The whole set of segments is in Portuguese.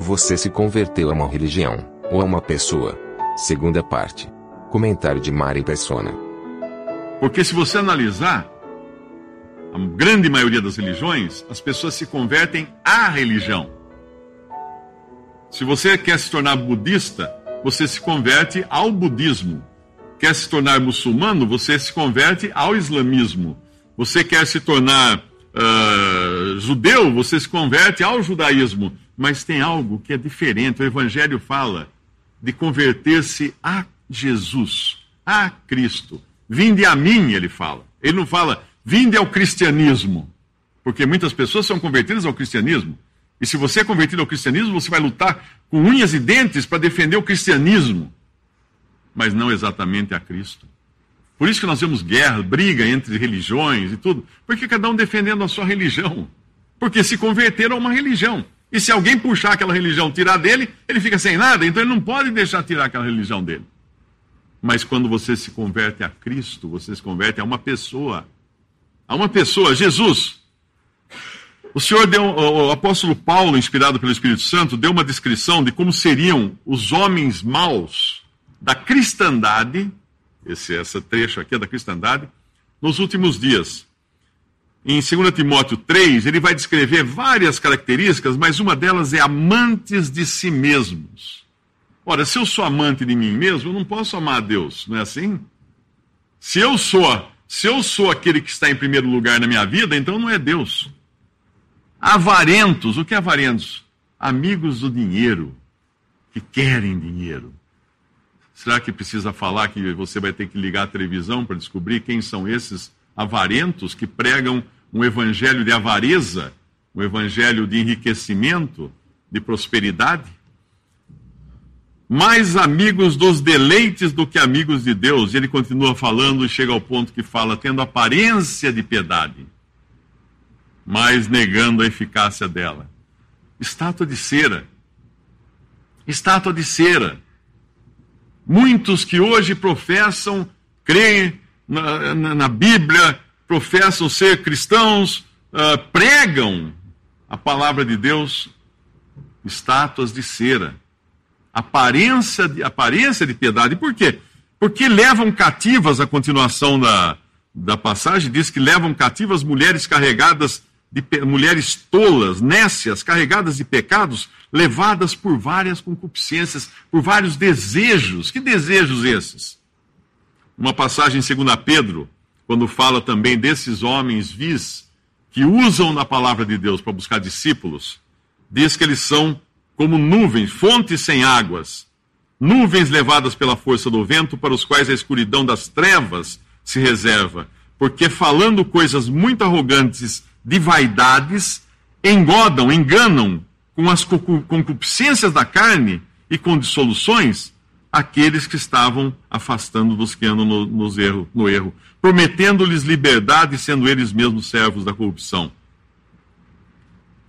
Você se converteu a uma religião ou a uma pessoa. Segunda parte. Comentário de Mari Persona. Porque se você analisar, a grande maioria das religiões, as pessoas se convertem à religião. Se você quer se tornar budista, você se converte ao budismo. Quer se tornar muçulmano, você se converte ao islamismo. Você quer se tornar uh, judeu, você se converte ao judaísmo. Mas tem algo que é diferente. O Evangelho fala de converter-se a Jesus, a Cristo. Vinde a mim, ele fala. Ele não fala, vinde ao cristianismo. Porque muitas pessoas são convertidas ao cristianismo. E se você é convertido ao cristianismo, você vai lutar com unhas e dentes para defender o cristianismo, mas não exatamente a Cristo. Por isso que nós vemos guerra, briga entre religiões e tudo, porque cada um defendendo a sua religião. Porque se converteram a uma religião. E se alguém puxar aquela religião, tirar dele, ele fica sem nada, então ele não pode deixar tirar aquela religião dele. Mas quando você se converte a Cristo, você se converte a uma pessoa. A uma pessoa, Jesus. O Senhor deu, o apóstolo Paulo, inspirado pelo Espírito Santo, deu uma descrição de como seriam os homens maus da cristandade, esse essa trecho aqui é da cristandade, nos últimos dias. Em 2 Timóteo 3, ele vai descrever várias características, mas uma delas é amantes de si mesmos. Ora, se eu sou amante de mim mesmo, eu não posso amar a Deus, não é assim? Se eu sou, se eu sou aquele que está em primeiro lugar na minha vida, então não é Deus. Avarentos, o que é avarentos? Amigos do dinheiro, que querem dinheiro. Será que precisa falar que você vai ter que ligar a televisão para descobrir quem são esses avarentos que pregam um evangelho de avareza, um evangelho de enriquecimento, de prosperidade? Mais amigos dos deleites do que amigos de Deus. E ele continua falando e chega ao ponto que fala, tendo aparência de piedade mas negando a eficácia dela. Estátua de cera. Estátua de cera. Muitos que hoje professam, creem na, na, na Bíblia, professam ser cristãos, uh, pregam a palavra de Deus, estátuas de cera. Aparência de, aparência de piedade. Por quê? Porque levam cativas, a continuação da, da passagem diz que levam cativas mulheres carregadas de mulheres tolas, nécias, carregadas de pecados, levadas por várias concupiscências, por vários desejos. Que desejos esses? Uma passagem em 2 Pedro, quando fala também desses homens vis que usam na palavra de Deus para buscar discípulos, diz que eles são como nuvens, fontes sem águas, nuvens levadas pela força do vento, para os quais a escuridão das trevas se reserva, porque falando coisas muito arrogantes de vaidades, engodam, enganam com as concupiscências da carne e com dissoluções aqueles que estavam afastando dos que andam no, nos erro, no erro, prometendo-lhes liberdade, sendo eles mesmos servos da corrupção.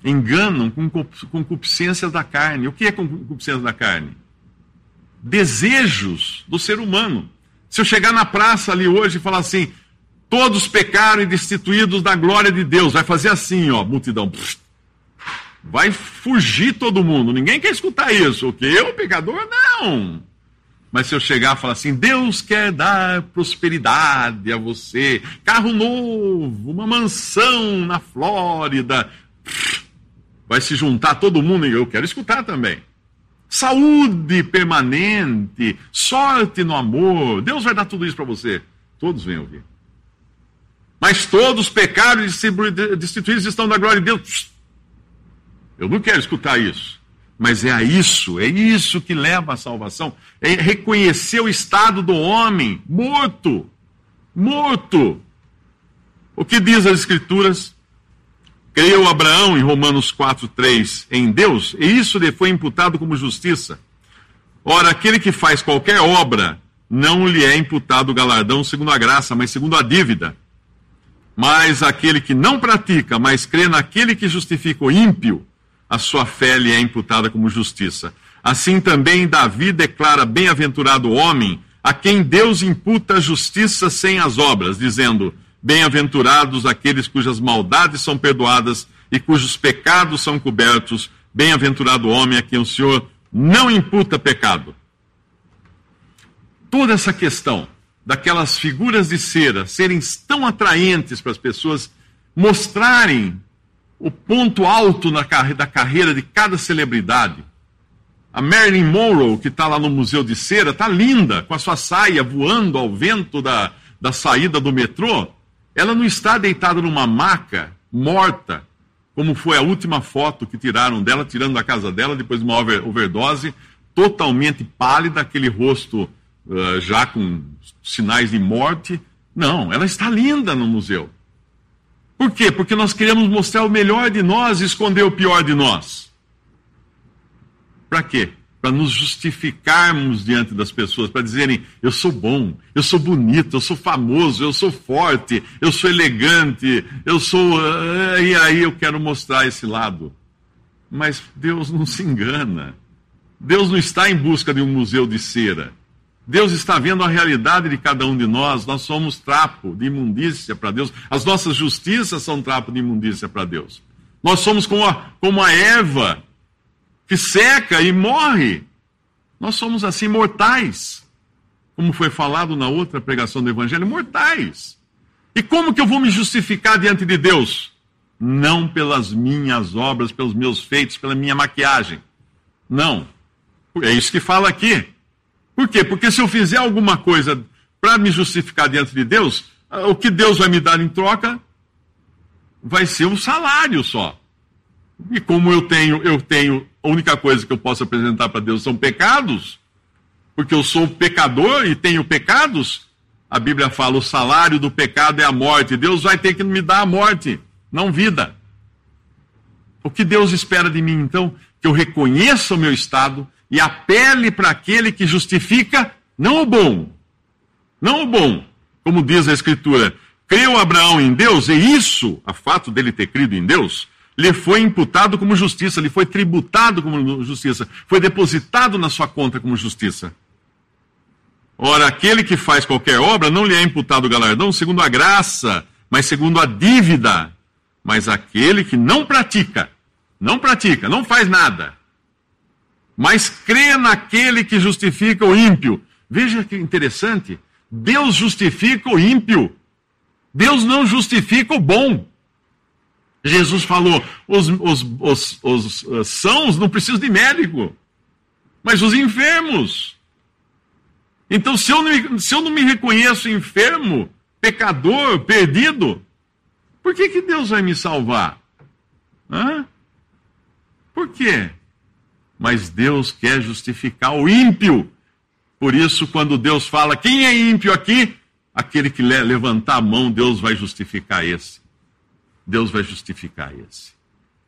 Enganam com concupiscências da carne. O que é concupiscência da carne? Desejos do ser humano. Se eu chegar na praça ali hoje e falar assim, Todos pecaram e destituídos da glória de Deus. Vai fazer assim, ó, multidão. Vai fugir todo mundo. Ninguém quer escutar isso. O que? Eu, pecador? Não. Mas se eu chegar e falar assim, Deus quer dar prosperidade a você, carro novo, uma mansão na Flórida, vai se juntar todo mundo e eu quero escutar também. Saúde permanente, sorte no amor, Deus vai dar tudo isso para você. Todos vêm ouvir. Mas todos pecaram e destituídos estão da glória de Deus. Eu não quero escutar isso. Mas é isso, é isso que leva à salvação. É reconhecer o estado do homem morto. Morto. O que diz as Escrituras? Creu Abraão em Romanos 4:3 em Deus, e isso lhe foi imputado como justiça. Ora, aquele que faz qualquer obra, não lhe é imputado o galardão segundo a graça, mas segundo a dívida. Mas aquele que não pratica, mas crê naquele que justifica o ímpio, a sua fé lhe é imputada como justiça. Assim também Davi declara bem-aventurado o homem a quem Deus imputa justiça sem as obras, dizendo: Bem-aventurados aqueles cujas maldades são perdoadas e cujos pecados são cobertos. Bem-aventurado o homem a quem o Senhor não imputa pecado. Toda essa questão daquelas figuras de cera serem tão atraentes para as pessoas mostrarem o ponto alto carre da carreira de cada celebridade. A Marilyn Monroe, que está lá no Museu de Cera, está linda, com a sua saia voando ao vento da, da saída do metrô. Ela não está deitada numa maca, morta, como foi a última foto que tiraram dela, tirando da casa dela, depois de uma overdose, totalmente pálida, aquele rosto uh, já com sinais de morte. Não, ela está linda no museu. Por quê? Porque nós queremos mostrar o melhor de nós e esconder o pior de nós. Para quê? Para nos justificarmos diante das pessoas, para dizerem: eu sou bom, eu sou bonito, eu sou famoso, eu sou forte, eu sou elegante, eu sou. Uh, e aí eu quero mostrar esse lado. Mas Deus não se engana. Deus não está em busca de um museu de cera. Deus está vendo a realidade de cada um de nós. Nós somos trapo de imundícia para Deus. As nossas justiças são trapo de imundícia para Deus. Nós somos como a, como a erva que seca e morre. Nós somos assim mortais. Como foi falado na outra pregação do Evangelho, mortais. E como que eu vou me justificar diante de Deus? Não pelas minhas obras, pelos meus feitos, pela minha maquiagem. Não. É isso que fala aqui. Por quê? Porque se eu fizer alguma coisa para me justificar diante de Deus, ah, o que Deus vai me dar em troca vai ser um salário só. E como eu tenho, eu tenho, a única coisa que eu posso apresentar para Deus são pecados, porque eu sou pecador e tenho pecados, a Bíblia fala: o salário do pecado é a morte. Deus vai ter que me dar a morte, não vida. O que Deus espera de mim, então? Que eu reconheça o meu estado, e apele para aquele que justifica não o bom, não o bom, como diz a Escritura. Creu Abraão em Deus, e isso, a fato dele ter crido em Deus, lhe foi imputado como justiça, lhe foi tributado como justiça, foi depositado na sua conta como justiça. Ora, aquele que faz qualquer obra não lhe é imputado galardão segundo a graça, mas segundo a dívida. Mas aquele que não pratica, não pratica, não faz nada, mas crê naquele que justifica o ímpio. Veja que interessante. Deus justifica o ímpio. Deus não justifica o bom. Jesus falou: os, os, os, os, os sãos não precisam de médico, mas os enfermos. Então, se eu, não, se eu não me reconheço enfermo, pecador, perdido, por que, que Deus vai me salvar? Hã? Por quê? Mas Deus quer justificar o ímpio. Por isso, quando Deus fala, quem é ímpio aqui? Aquele que levantar a mão, Deus vai justificar esse. Deus vai justificar esse.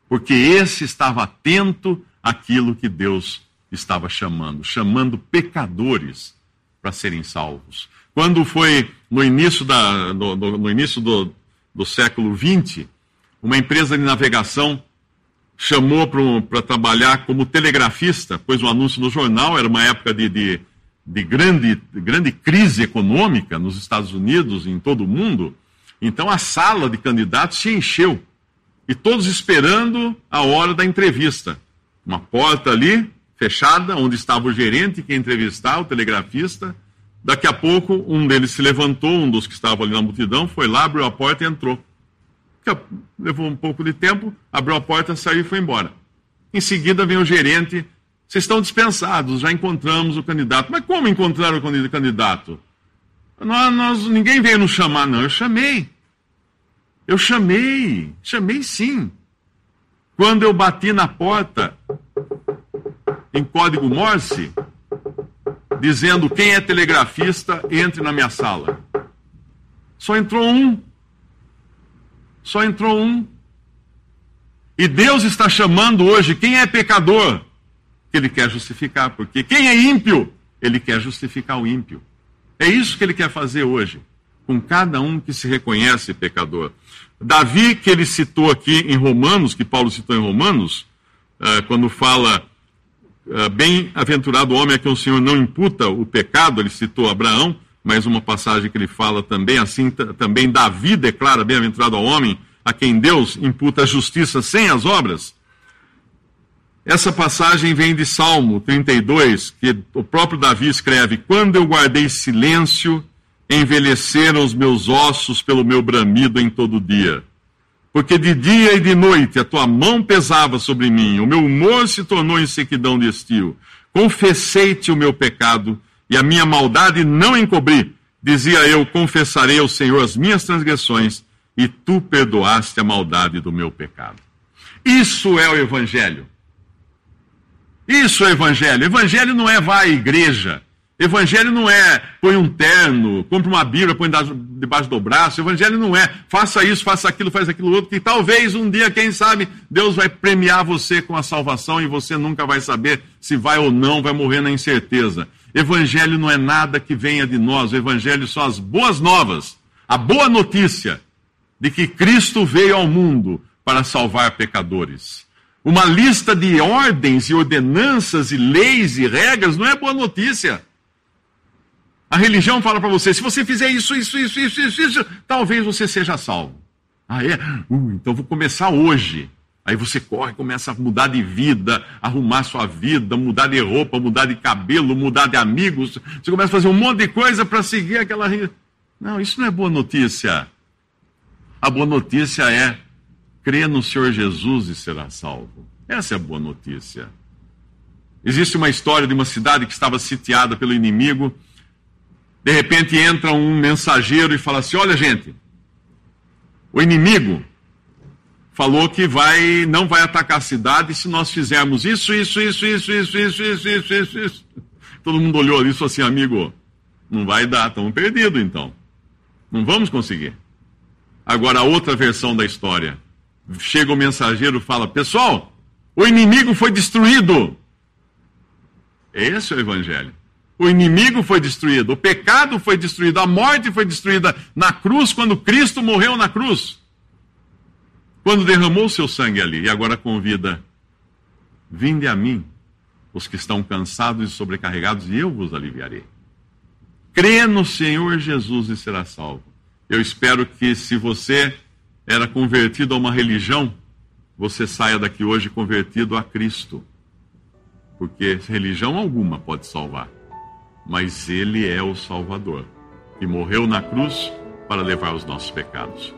Porque esse estava atento àquilo que Deus estava chamando, chamando pecadores para serem salvos. Quando foi no início, da, no, no, no início do, do século XX, uma empresa de navegação chamou para trabalhar como telegrafista, pôs um anúncio no jornal, era uma época de, de, de grande, de grande crise econômica nos Estados Unidos e em todo o mundo. Então a sala de candidatos se encheu. E todos esperando a hora da entrevista. Uma porta ali, fechada, onde estava o gerente que ia entrevistar, o telegrafista. Daqui a pouco, um deles se levantou, um dos que estavam ali na multidão, foi lá, abriu a porta e entrou levou um pouco de tempo, abriu a porta, saiu e foi embora. Em seguida vem o gerente, vocês estão dispensados, já encontramos o candidato. Mas como encontrar o candidato? Nós, nós, ninguém veio nos chamar, não. Eu chamei. Eu chamei. Chamei sim. Quando eu bati na porta, em código Morse, dizendo quem é telegrafista, entre na minha sala. Só entrou um. Só entrou um. E Deus está chamando hoje quem é pecador, que ele quer justificar, porque quem é ímpio, ele quer justificar o ímpio. É isso que ele quer fazer hoje, com cada um que se reconhece pecador. Davi, que ele citou aqui em Romanos, que Paulo citou em Romanos, uh, quando fala, uh, bem-aventurado o homem a quem o Senhor não imputa o pecado, ele citou Abraão, mais uma passagem que ele fala também, assim também Davi declara, bem-aventurado ao homem a quem Deus imputa a justiça sem as obras. Essa passagem vem de Salmo 32, que o próprio Davi escreve: Quando eu guardei silêncio, envelheceram os meus ossos pelo meu bramido em todo dia. Porque de dia e de noite a tua mão pesava sobre mim, o meu humor se tornou em sequidão de estio. Confessei-te o meu pecado e a minha maldade não encobri. Dizia eu: Confessarei ao Senhor as minhas transgressões, e tu perdoaste a maldade do meu pecado. Isso é o Evangelho. Isso é Evangelho. Evangelho não é vá à igreja. Evangelho não é põe um terno, compra uma Bíblia, põe debaixo do braço. Evangelho não é faça isso, faça aquilo, faz aquilo outro, que talvez um dia, quem sabe, Deus vai premiar você com a salvação e você nunca vai saber se vai ou não, vai morrer na incerteza. Evangelho não é nada que venha de nós, o Evangelho são as boas novas, a boa notícia de que Cristo veio ao mundo para salvar pecadores. Uma lista de ordens e ordenanças e leis e regras não é boa notícia. A religião fala para você: se você fizer isso, isso, isso, isso, isso, isso, talvez você seja salvo. Ah, é? Uh, então vou começar hoje. Aí você corre, começa a mudar de vida, arrumar sua vida, mudar de roupa, mudar de cabelo, mudar de amigos. Você começa a fazer um monte de coisa para seguir aquela. Não, isso não é boa notícia. A boa notícia é crê no Senhor Jesus e será salvo. Essa é a boa notícia. Existe uma história de uma cidade que estava sitiada pelo inimigo de repente entra um mensageiro e fala assim: Olha, gente, o inimigo falou que vai, não vai atacar a cidade se nós fizermos isso, isso, isso, isso, isso, isso, isso, isso, isso, isso. Todo mundo olhou isso assim, amigo, não vai dar, estamos perdidos então. Não vamos conseguir. Agora, a outra versão da história. Chega o mensageiro e fala: Pessoal, o inimigo foi destruído. Esse é o evangelho. O inimigo foi destruído, o pecado foi destruído, a morte foi destruída na cruz quando Cristo morreu na cruz. Quando derramou seu sangue ali. E agora convida: Vinde a mim, os que estão cansados e sobrecarregados, e eu vos aliviarei. Crê no Senhor Jesus e será salvo. Eu espero que, se você era convertido a uma religião, você saia daqui hoje convertido a Cristo. Porque religião alguma pode salvar mas Ele é o Salvador, e morreu na cruz para levar os nossos pecados.